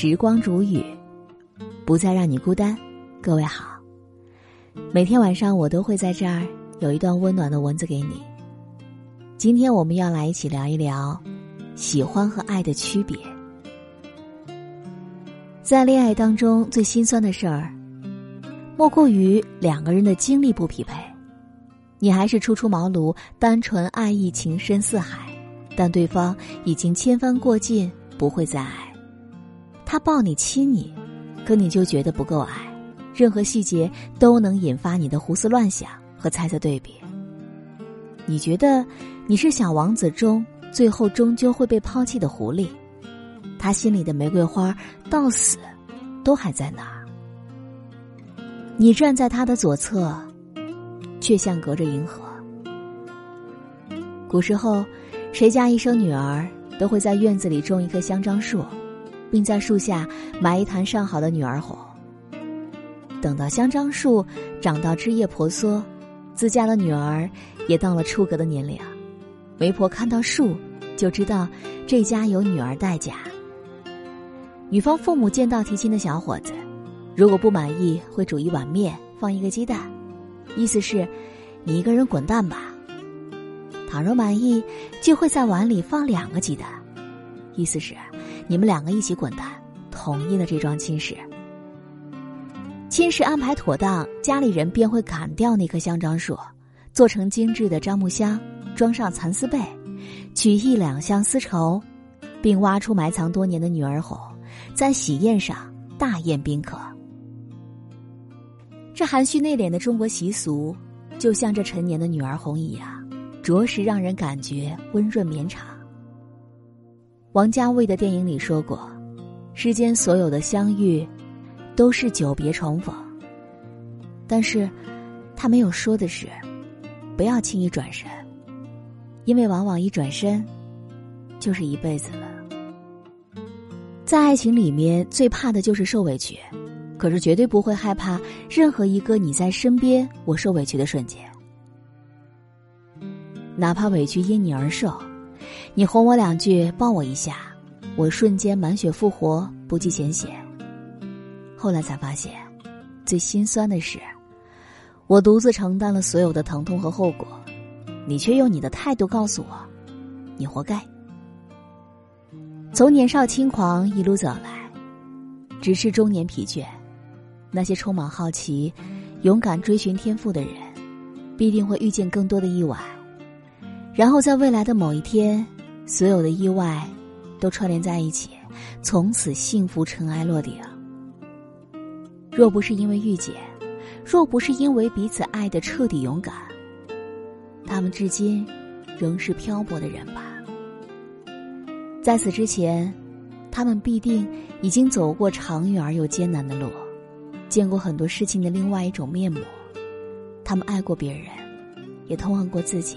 时光煮雨，不再让你孤单。各位好，每天晚上我都会在这儿有一段温暖的文字给你。今天我们要来一起聊一聊喜欢和爱的区别。在恋爱当中，最心酸的事儿，莫过于两个人的经历不匹配。你还是初出茅庐，单纯爱意，情深似海，但对方已经千帆过尽，不会再爱。他抱你亲你，可你就觉得不够爱，任何细节都能引发你的胡思乱想和猜测对比。你觉得你是小王子中最后终究会被抛弃的狐狸，他心里的玫瑰花到死都还在那儿。你站在他的左侧，却像隔着银河。古时候，谁家一生女儿，都会在院子里种一棵香樟树。并在树下埋一坛上好的女儿红。等到香樟树长到枝叶婆娑，自家的女儿也到了出阁的年龄，媒婆看到树就知道这家有女儿待嫁。女方父母见到提亲的小伙子，如果不满意，会煮一碗面，放一个鸡蛋，意思是，你一个人滚蛋吧。倘若满意，就会在碗里放两个鸡蛋，意思是。你们两个一起滚蛋，同意了这桩亲事。亲事安排妥当，家里人便会砍掉那棵香樟树，做成精致的樟木箱，装上蚕丝被，取一两箱丝绸，并挖出埋藏多年的女儿红，在喜宴上大宴宾客。这含蓄内敛的中国习俗，就像这陈年的女儿红一样，着实让人感觉温润绵长。王家卫的电影里说过：“世间所有的相遇，都是久别重逢。”但是，他没有说的是，不要轻易转身，因为往往一转身，就是一辈子了。在爱情里面，最怕的就是受委屈，可是绝对不会害怕任何一个你在身边，我受委屈的瞬间，哪怕委屈因你而受。你哄我两句，抱我一下，我瞬间满血复活，不计前嫌。后来才发现，最心酸的是，我独自承担了所有的疼痛和后果，你却用你的态度告诉我，你活该。从年少轻狂一路走来，直至中年疲倦，那些充满好奇、勇敢追寻天赋的人，必定会遇见更多的意外。然后在未来的某一天，所有的意外都串联在一起，从此幸福尘埃落定。若不是因为遇见，若不是因为彼此爱的彻底勇敢，他们至今仍是漂泊的人吧。在此之前，他们必定已经走过长远而又艰难的路，见过很多事情的另外一种面目。他们爱过别人，也痛恨过自己。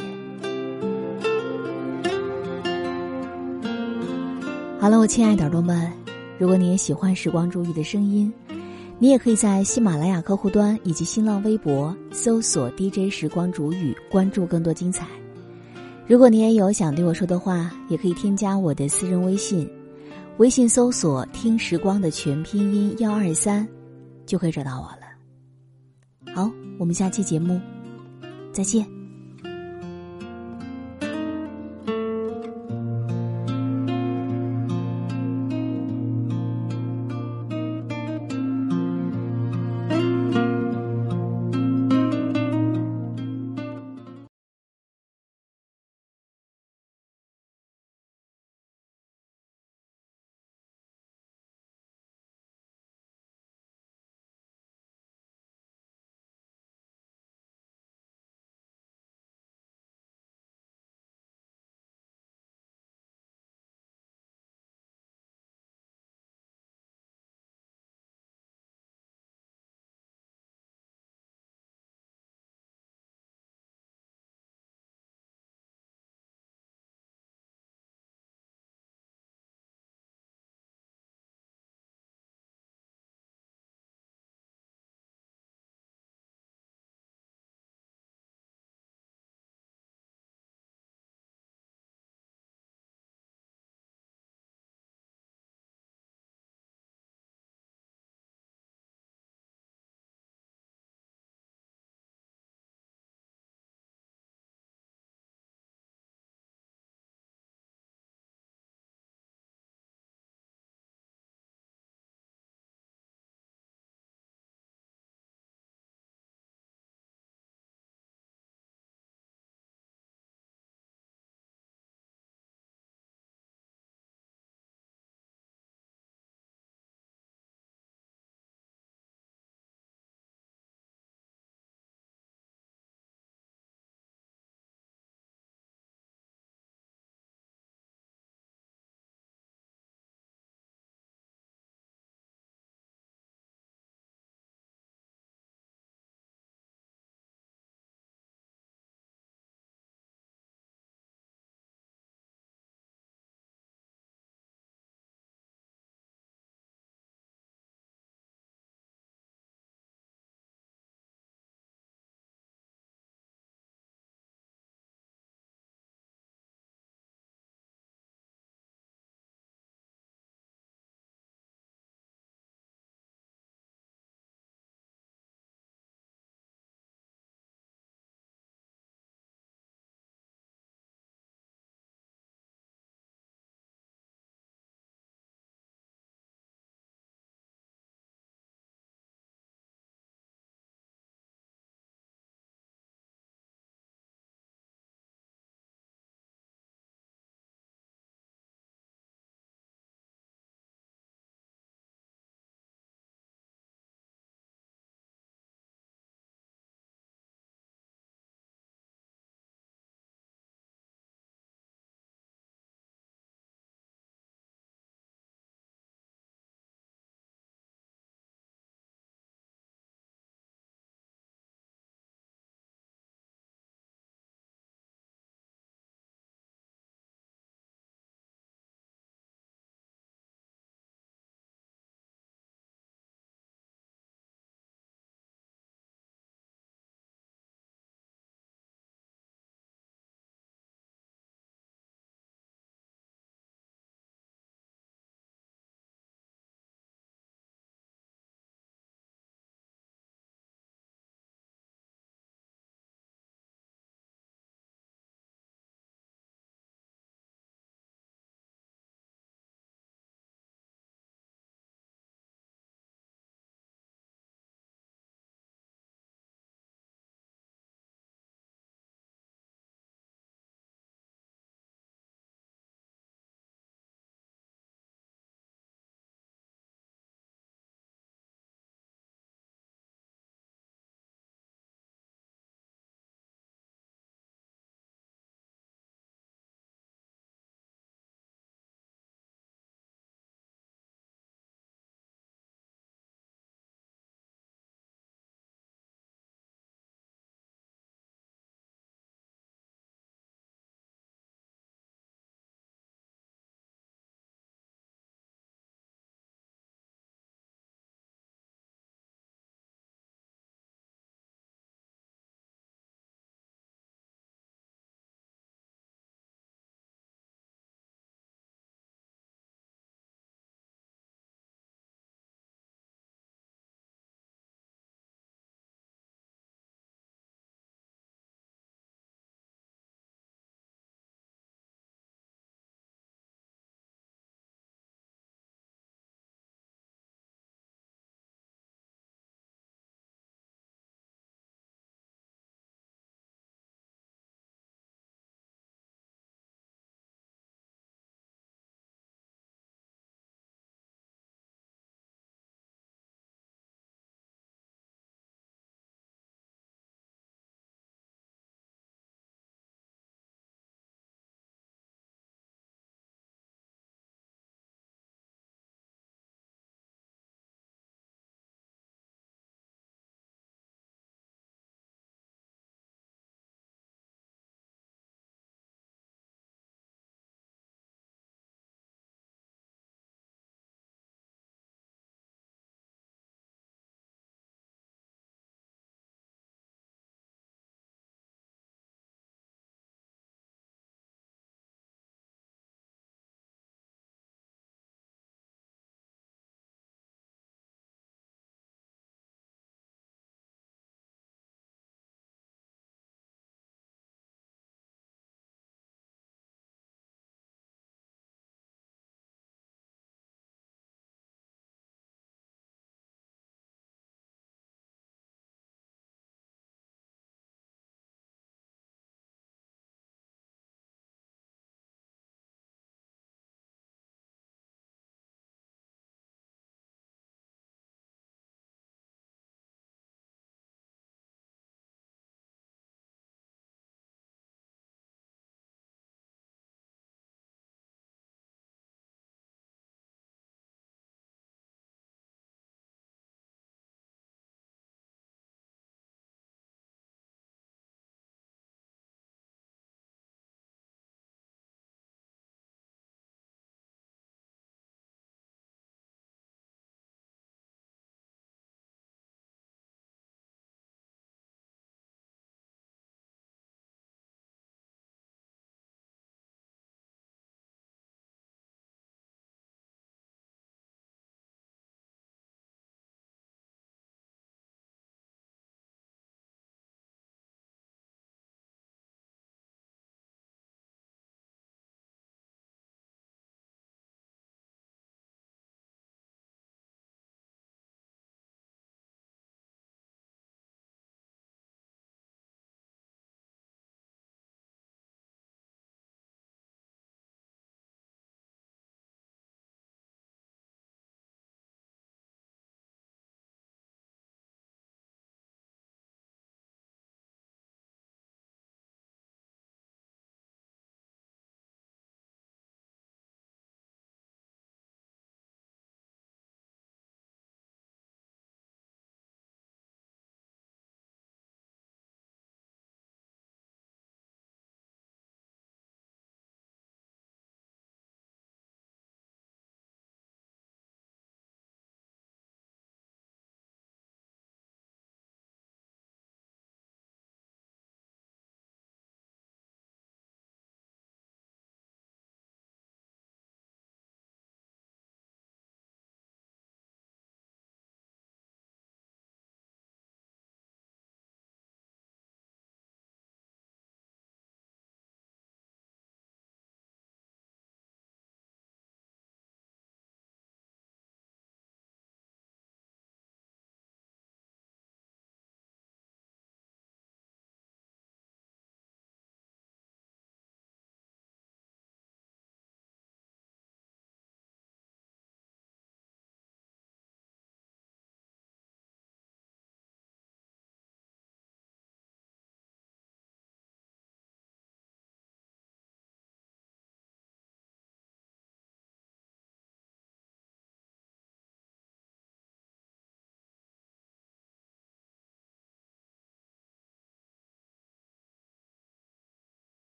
好了，我亲爱的耳朵们，如果你也喜欢《时光煮雨》的声音，你也可以在喜马拉雅客户端以及新浪微博搜索 “DJ 时光煮雨”，关注更多精彩。如果你也有想对我说的话，也可以添加我的私人微信，微信搜索“听时光”的全拼音幺二三，就可以找到我了。好，我们下期节目再见。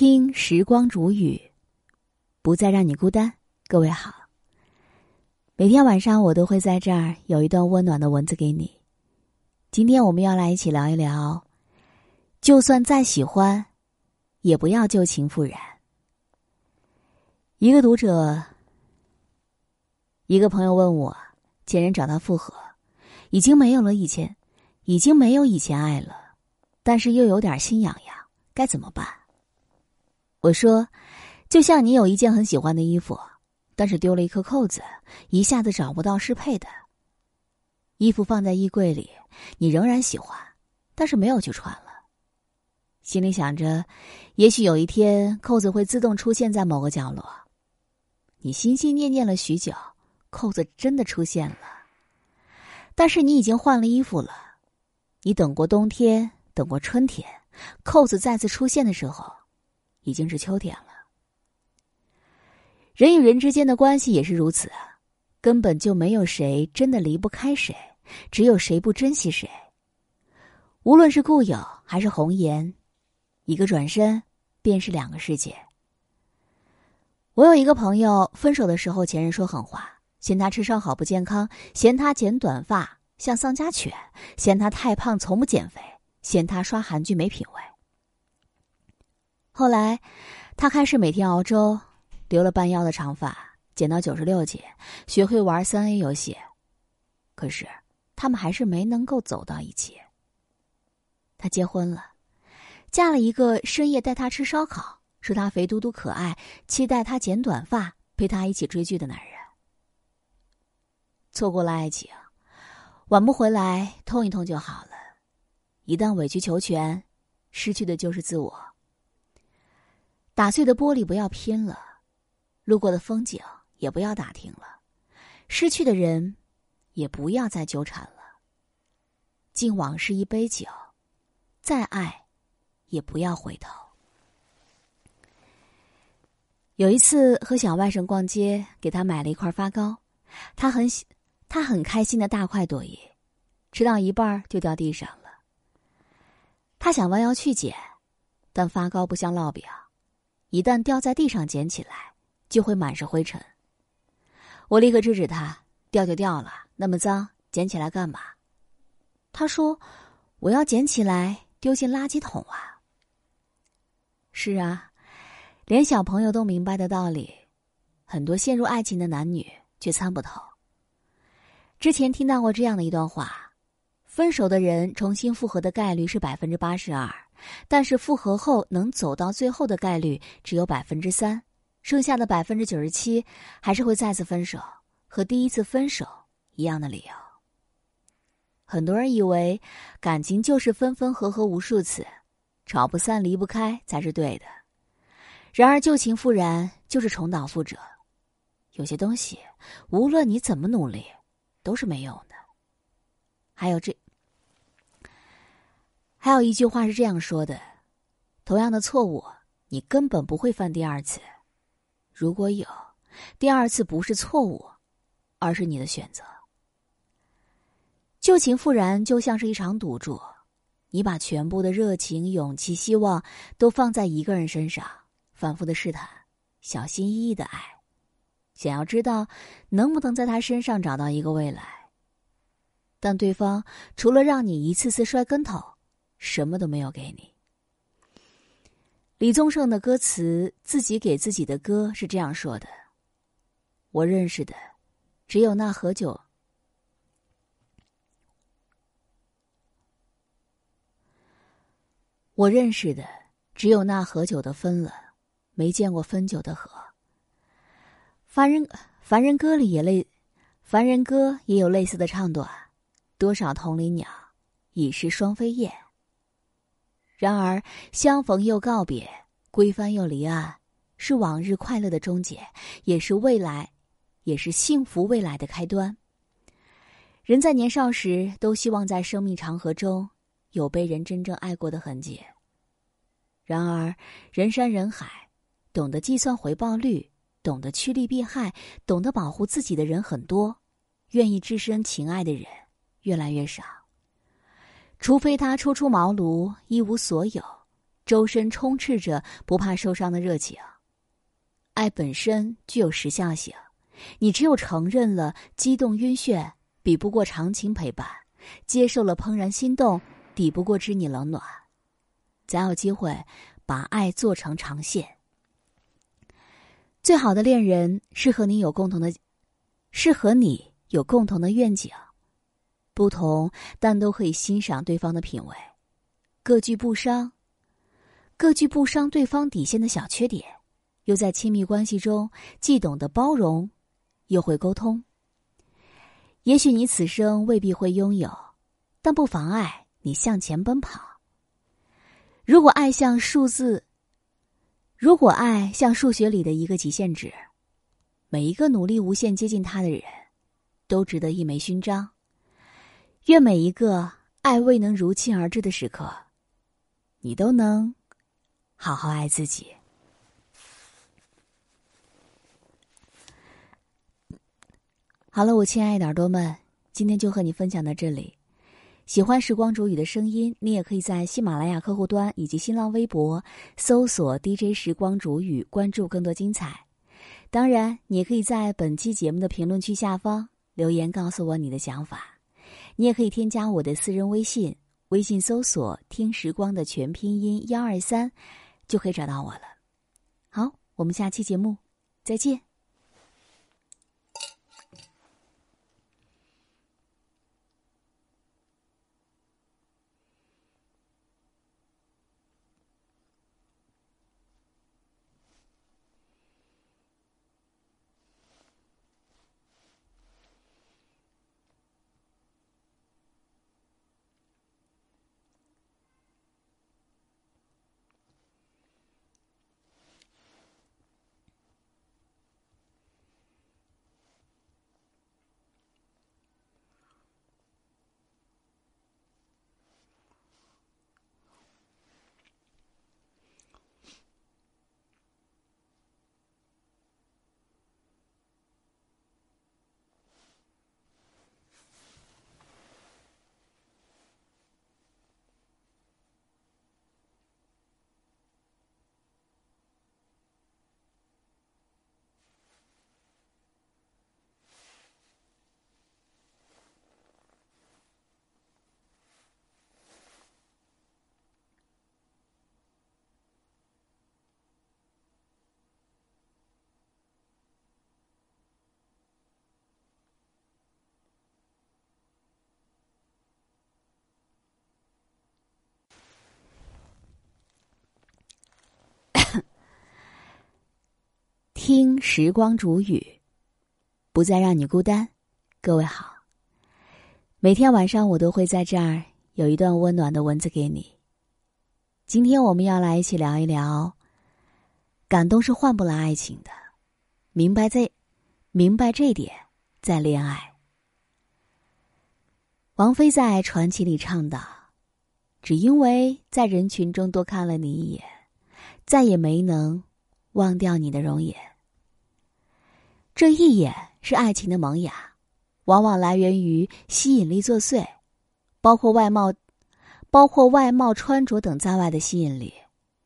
听时光煮雨，不再让你孤单。各位好，每天晚上我都会在这儿有一段温暖的文字给你。今天我们要来一起聊一聊，就算再喜欢，也不要旧情复燃。一个读者，一个朋友问我，前任找他复合，已经没有了以前，已经没有以前爱了，但是又有点心痒痒，该怎么办？我说，就像你有一件很喜欢的衣服，但是丢了一颗扣子，一下子找不到适配的。衣服放在衣柜里，你仍然喜欢，但是没有去穿了。心里想着，也许有一天扣子会自动出现在某个角落。你心心念念了许久，扣子真的出现了，但是你已经换了衣服了。你等过冬天，等过春天，扣子再次出现的时候。已经是秋天了。人与人之间的关系也是如此，根本就没有谁真的离不开谁，只有谁不珍惜谁。无论是故友还是红颜，一个转身便是两个世界。我有一个朋友，分手的时候前任说狠话，嫌他吃烧烤不健康，嫌他剪短发像丧家犬，嫌他太胖从不减肥，嫌他刷韩剧没品味。后来，他开始每天熬粥，留了半腰的长发，剪到九十六级，学会玩三 A 游戏。可是，他们还是没能够走到一起。他结婚了，嫁了一个深夜带他吃烧烤，说他肥嘟嘟可爱，期待他剪短发陪他一起追剧的男人。错过了爱情，挽不回来，痛一痛就好了。一旦委曲求全，失去的就是自我。打碎的玻璃不要拼了，路过的风景也不要打听了，失去的人也不要再纠缠了。敬往事一杯酒，再爱也不要回头。有一次和小外甥逛街，给他买了一块发糕，他很喜，他很开心的大快朵颐，吃到一半就掉地上了。他想弯腰去捡，但发糕不像烙饼。一旦掉在地上，捡起来就会满是灰尘。我立刻制止他：“掉就掉了，那么脏，捡起来干嘛？”他说：“我要捡起来丢进垃圾桶啊。”是啊，连小朋友都明白的道理，很多陷入爱情的男女却参不透。之前听到过这样的一段话：分手的人重新复合的概率是百分之八十二。但是复合后能走到最后的概率只有百分之三，剩下的百分之九十七还是会再次分手，和第一次分手一样的理由。很多人以为感情就是分分合合无数次，吵不散离不开才是对的。然而旧情复燃就是重蹈覆辙，有些东西无论你怎么努力都是没用的。还有这。还有一句话是这样说的：“同样的错误，你根本不会犯第二次。如果有，第二次不是错误，而是你的选择。旧情复燃就像是一场赌注，你把全部的热情、勇气、希望都放在一个人身上，反复的试探，小心翼翼的爱，想要知道能不能在他身上找到一个未来。但对方除了让你一次次摔跟头。”什么都没有给你。李宗盛的歌词，自己给自己的歌是这样说的：“我认识的，只有那喝酒。我认识的，只有那何酒的分了，没见过分酒的喝。凡人，凡人歌里也类，凡人歌也有类似的唱段：多少同林鸟，已是双飞燕。”然而，相逢又告别，归帆又离岸，是往日快乐的终结，也是未来，也是幸福未来的开端。人在年少时，都希望在生命长河中有被人真正爱过的痕迹。然而，人山人海，懂得计算回报率、懂得趋利避害、懂得保护自己的人很多，愿意置身情爱的人越来越少。除非他初出茅庐一无所有，周身充斥着不怕受伤的热情。爱本身具有时效性，你只有承认了激动晕眩比不过长情陪伴，接受了怦然心动抵不过知你冷暖，才有机会把爱做成长线。最好的恋人是和你有共同的，是和你有共同的愿景，不同但都可以欣赏对方的品味，各具不伤，各具不伤对方底线的小缺点，又在亲密关系中既懂得包容，又会沟通。也许你此生未必会拥有，但不妨碍你向前奔跑。如果爱像数字。如果爱像数学里的一个极限值，每一个努力无限接近他的人，都值得一枚勋章。愿每一个爱未能如期而至的时刻，你都能好好爱自己。好了，我亲爱的耳朵们，今天就和你分享到这里。喜欢时光煮雨的声音，你也可以在喜马拉雅客户端以及新浪微博搜索 “DJ 时光煮雨”，关注更多精彩。当然，你也可以在本期节目的评论区下方留言告诉我你的想法。你也可以添加我的私人微信，微信搜索“听时光”的全拼音幺二三，就可以找到我了。好，我们下期节目再见。听时光煮雨，不再让你孤单。各位好，每天晚上我都会在这儿有一段温暖的文字给你。今天我们要来一起聊一聊，感动是换不来爱情的。明白这，明白这点，再恋爱。王菲在传奇里唱道：“只因为在人群中多看了你一眼，再也没能忘掉你的容颜。”这一眼是爱情的萌芽，往往来源于吸引力作祟，包括外貌、包括外貌、穿着等在外的吸引力，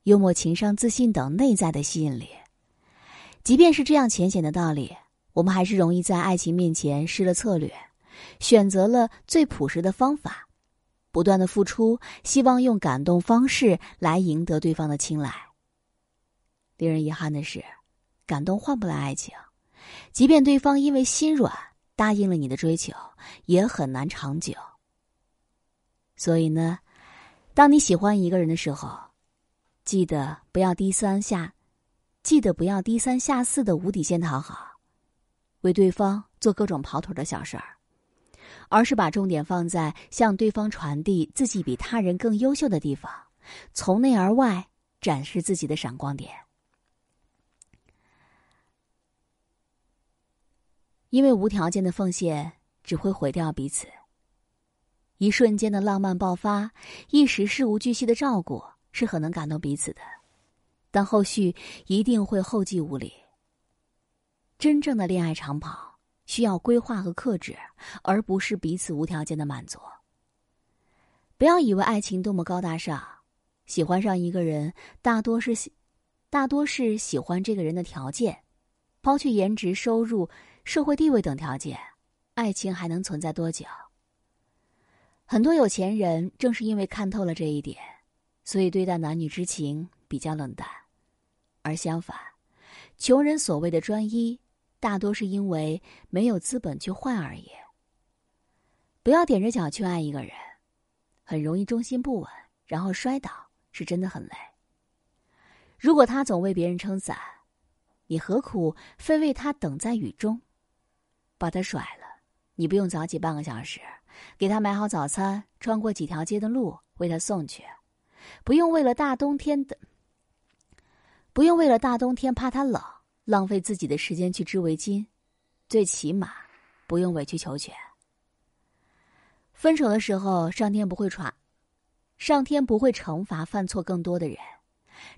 幽默、情商、自信等内在的吸引力。即便是这样浅显的道理，我们还是容易在爱情面前失了策略，选择了最朴实的方法，不断的付出，希望用感动方式来赢得对方的青睐。令人遗憾的是，感动换不来爱情。即便对方因为心软答应了你的追求，也很难长久。所以呢，当你喜欢一个人的时候，记得不要低三下，记得不要低三下四的无底线讨好，为对方做各种跑腿的小事儿，而是把重点放在向对方传递自己比他人更优秀的地方，从内而外展示自己的闪光点。因为无条件的奉献只会毁掉彼此。一瞬间的浪漫爆发，一时事无巨细的照顾是很能感动彼此的，但后续一定会后继无力。真正的恋爱长跑需要规划和克制，而不是彼此无条件的满足。不要以为爱情多么高大上，喜欢上一个人，大多是喜，大多是喜欢这个人的条件。抛去颜值、收入、社会地位等条件，爱情还能存在多久？很多有钱人正是因为看透了这一点，所以对待男女之情比较冷淡。而相反，穷人所谓的专一，大多是因为没有资本去换而已。不要踮着脚去爱一个人，很容易重心不稳，然后摔倒，是真的很累。如果他总为别人撑伞，你何苦非为他等在雨中？把他甩了，你不用早起半个小时，给他买好早餐，穿过几条街的路为他送去，不用为了大冬天的，不用为了大冬天怕他冷，浪费自己的时间去织围巾，最起码不用委曲求全。分手的时候，上天不会传，上天不会惩罚犯错更多的人，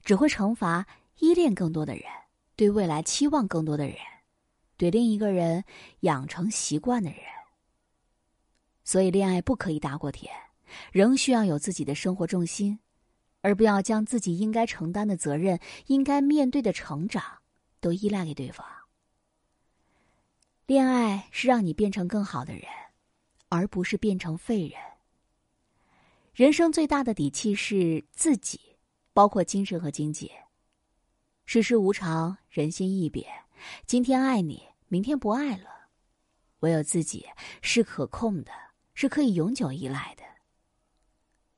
只会惩罚依恋更多的人，对未来期望更多的人，对另一个人养成习惯的人。所以，恋爱不可以大过天，仍需要有自己的生活重心，而不要将自己应该承担的责任、应该面对的成长，都依赖给对方。恋爱是让你变成更好的人。而不是变成废人。人生最大的底气是自己，包括精神和经济。世事无常，人心易变，今天爱你，明天不爱了。唯有自己是可控的，是可以永久依赖的。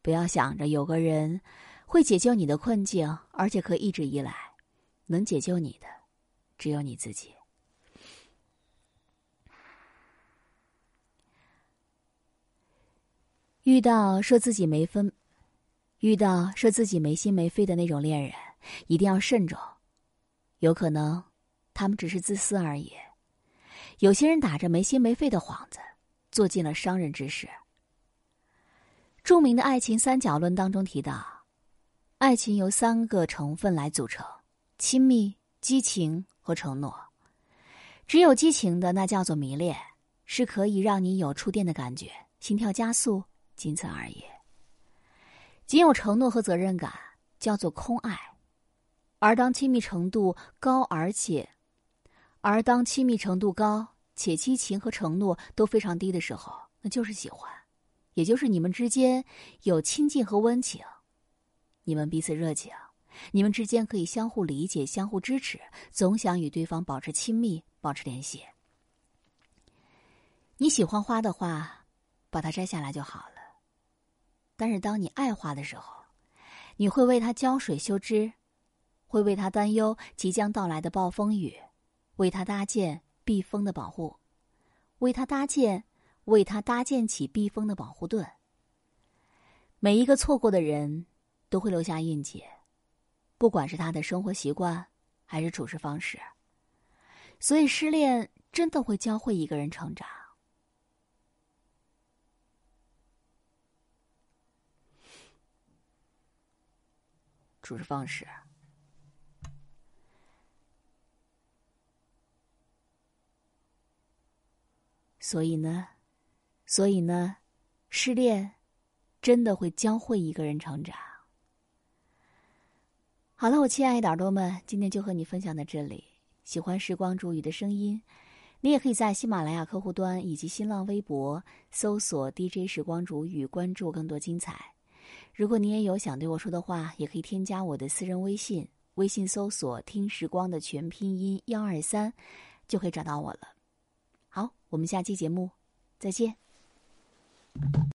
不要想着有个人会解救你的困境，而且可以一直依赖。能解救你的，只有你自己。遇到说自己没分，遇到说自己没心没肺的那种恋人，一定要慎重。有可能，他们只是自私而已。有些人打着没心没肺的幌子，做尽了伤人之事。著名的爱情三角论当中提到，爱情由三个成分来组成：亲密、激情和承诺。只有激情的，那叫做迷恋，是可以让你有触电的感觉，心跳加速。仅此而已。仅有承诺和责任感叫做空爱，而当亲密程度高，而且，而当亲密程度高且激情和承诺都非常低的时候，那就是喜欢，也就是你们之间有亲近和温情，你们彼此热情，你们之间可以相互理解、相互支持，总想与对方保持亲密、保持联系。你喜欢花的话，把它摘下来就好了。但是，当你爱花的时候，你会为它浇水修枝，会为它担忧即将到来的暴风雨，为他搭建避风的保护，为他搭建，为他搭建起避风的保护盾。每一个错过的人，都会留下印记，不管是他的生活习惯，还是处事方式。所以，失恋真的会教会一个人成长。处事方式，所以呢，所以呢，失恋真的会教会一个人成长。好了，我亲爱的耳朵们，今天就和你分享到这里。喜欢时光煮雨的声音，你也可以在喜马拉雅客户端以及新浪微博搜索 “DJ 时光煮雨”，关注更多精彩。如果你也有想对我说的话，也可以添加我的私人微信，微信搜索“听时光”的全拼音幺二三，就可以找到我了。好我们下期节目再见。